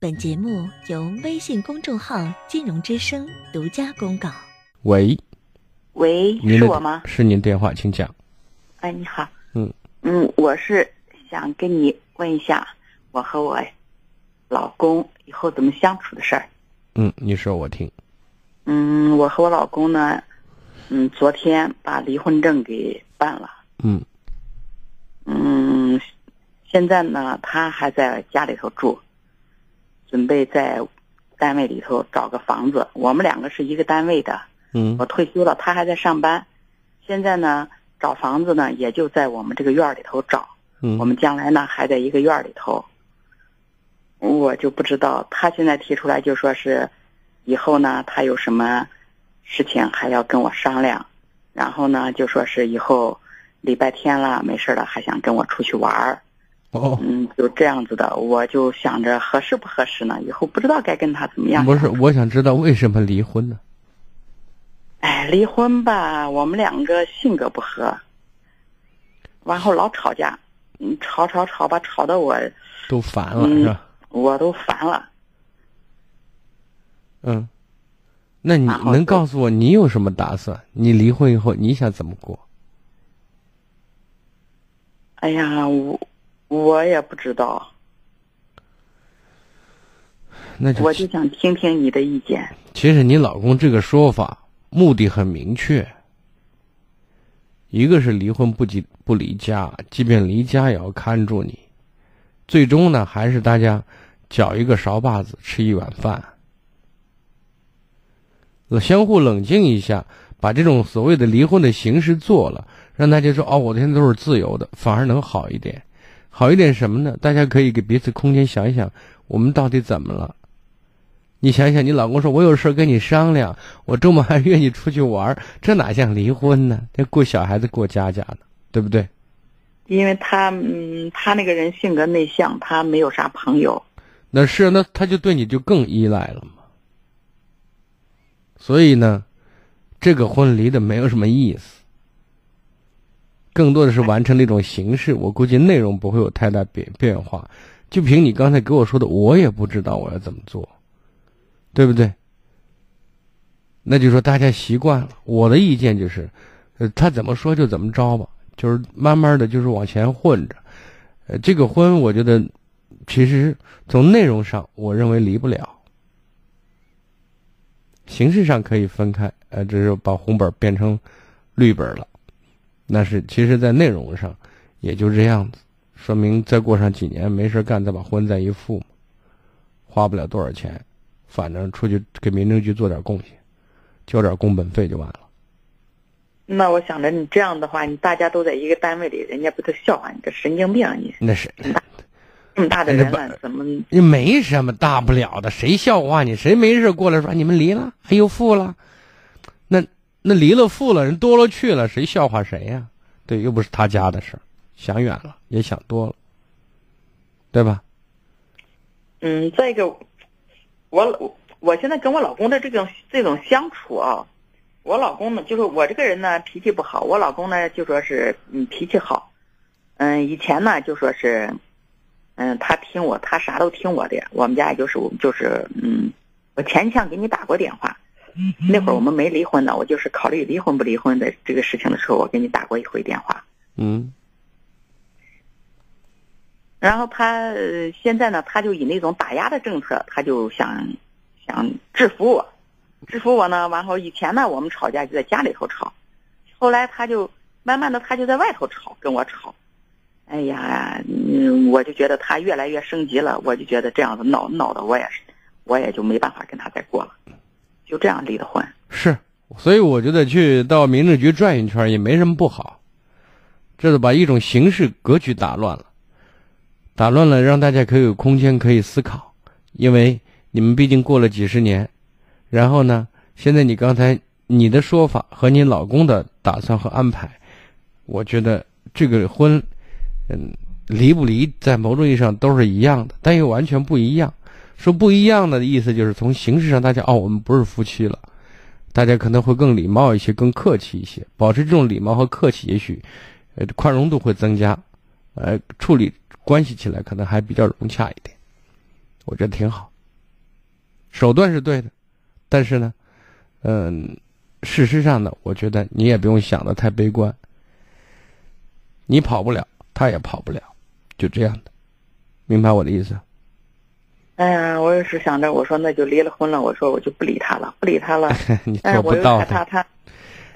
本节目由微信公众号“金融之声”独家公告。喂，喂，是我吗？是您电话，请讲。哎，你好。嗯嗯，我是想跟你问一下，我和我老公以后怎么相处的事儿。嗯，你说我听。嗯，我和我老公呢，嗯，昨天把离婚证给办了。嗯嗯，现在呢，他还在家里头住，准备在单位里头找个房子。我们两个是一个单位的，嗯我退休了，他还在上班。现在呢，找房子呢，也就在我们这个院儿里头找。嗯，我们将来呢，还在一个院儿里头。我就不知道，他现在提出来就说是，以后呢，他有什么事情还要跟我商量，然后呢，就说是以后礼拜天了没事了，还想跟我出去玩儿。哦，嗯，就这样子的，我就想着合适不合适呢？以后不知道该跟他怎么样。不是，我想知道为什么离婚呢？哎，离婚吧，我们两个性格不合，然后老吵架，嗯，吵吵吵吧，吵得我都烦了、嗯是吧？我都烦了。嗯，那你能告诉我你有什么打算？你离婚以后你想怎么过？哎呀，我我也不知道，那就我就想听听你的意见。其实你老公这个说法目的很明确，一个是离婚不离不离家，即便离家也要看住你，最终呢还是大家搅一个勺把子吃一碗饭，相互冷静一下，把这种所谓的离婚的形式做了，让大家说哦，我现在都是自由的，反而能好一点。好一点什么呢？大家可以给彼此空间，想一想我们到底怎么了。你想想，你老公说我有事跟你商量，我周末还约你出去玩，这哪像离婚呢？这过小孩子过家家呢，对不对？因为他，嗯，他那个人性格内向，他没有啥朋友。那是那他就对你就更依赖了嘛。所以呢，这个婚离的没有什么意思，更多的是完成了一种形式。我估计内容不会有太大变变化。就凭你刚才给我说的，我也不知道我要怎么做，对不对？那就说大家习惯了。我的意见就是，呃，他怎么说就怎么着吧，就是慢慢的就是往前混着。呃，这个婚我觉得，其实从内容上，我认为离不了。形式上可以分开，呃，只是把红本变成绿本了。那是其实，在内容上也就这样子，说明再过上几年没事干，再把婚再一复，花不了多少钱，反正出去给民政局做点贡献，交点工本费就完了。那我想着你这样的话，你大家都在一个单位里，人家不都笑话你这神经病？啊你那是这么大的人了，怎么？你没什么大不了的，谁笑话你？谁没事过来说你们离了，哎呦复了？那离了复了，人多了去了，谁笑话谁呀、对，又不是他家的事儿，想远了，也想多了，对吧？嗯，再一个，我我我现在跟我老公的这种这种相处啊，我老公呢，就是我这个人呢脾气不好，我老公呢就说是嗯脾气好，嗯以前呢就说是，嗯他听我，他啥都听我的，我们家也就是我就是嗯，我前一天给你打过电话，那会儿我们没离婚呢，我就是考虑离婚不离婚的这个事情的时候，我给你打过一回电话，嗯然后他呃现在呢，他就以那种打压的政策，他就想想制服我，制服我呢。完后以前呢，我们吵架就在家里头吵，后来他就慢慢的他就在外头吵，跟我吵。哎呀，嗯，我就觉得他越来越升级了，我就觉得这样子闹闹的我也是，我也就没办法跟他再过了，就这样离的婚。是，所以我觉得去到民政局转一圈也没什么不好，这是把一种形式格局打乱了，打乱了，让大家可以有空间可以思考，因为你们毕竟过了几十年，然后呢，现在你刚才你的说法和你老公的打算和安排，我觉得这个婚，嗯，离不离在某种意义上都是一样的，但又完全不一样。说不一样的意思就是从形式上，大家哦，我们不是夫妻了，大家可能会更礼貌一些，更客气一些，保持这种礼貌和客气，也许，呃，宽容度会增加，呃，处理关系起来可能还比较融洽一点。我觉得挺好。手段是对的，但是呢，嗯，事实上呢，我觉得你也不用想的太悲观。你跑不了，他也跑不了，就这样的，明白我的意思？哎呀，我也是想着，我说那就离了婚了，我说我就不理他了，不理他了。你做不到的，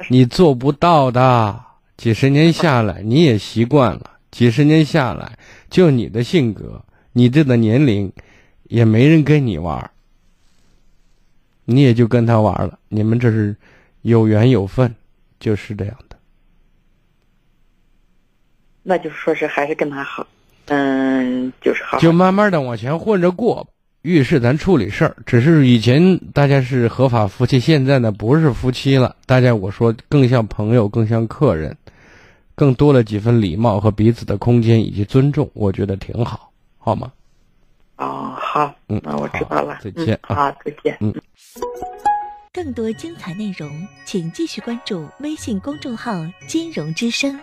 你做不到的。几十年下来，你也习惯了。几十年下来，就你的性格，你这个年龄，也没人跟你玩儿你也就跟他玩儿了。你们这是有缘有份，就是这样的。那就是说是还是跟他好，嗯，就是好好就慢慢的往前混着过吧。遇事咱处理事儿，只是以前大家是合法夫妻，现在呢不是夫妻了，大家我说更像朋友，更像客人，更多了几分礼貌和彼此的空间以及尊重，我觉得挺好，好吗？哦，好，嗯那我知道了，再见嗯、好，再见。嗯更多精彩内容，请继续关注微信公众号“金融之声”。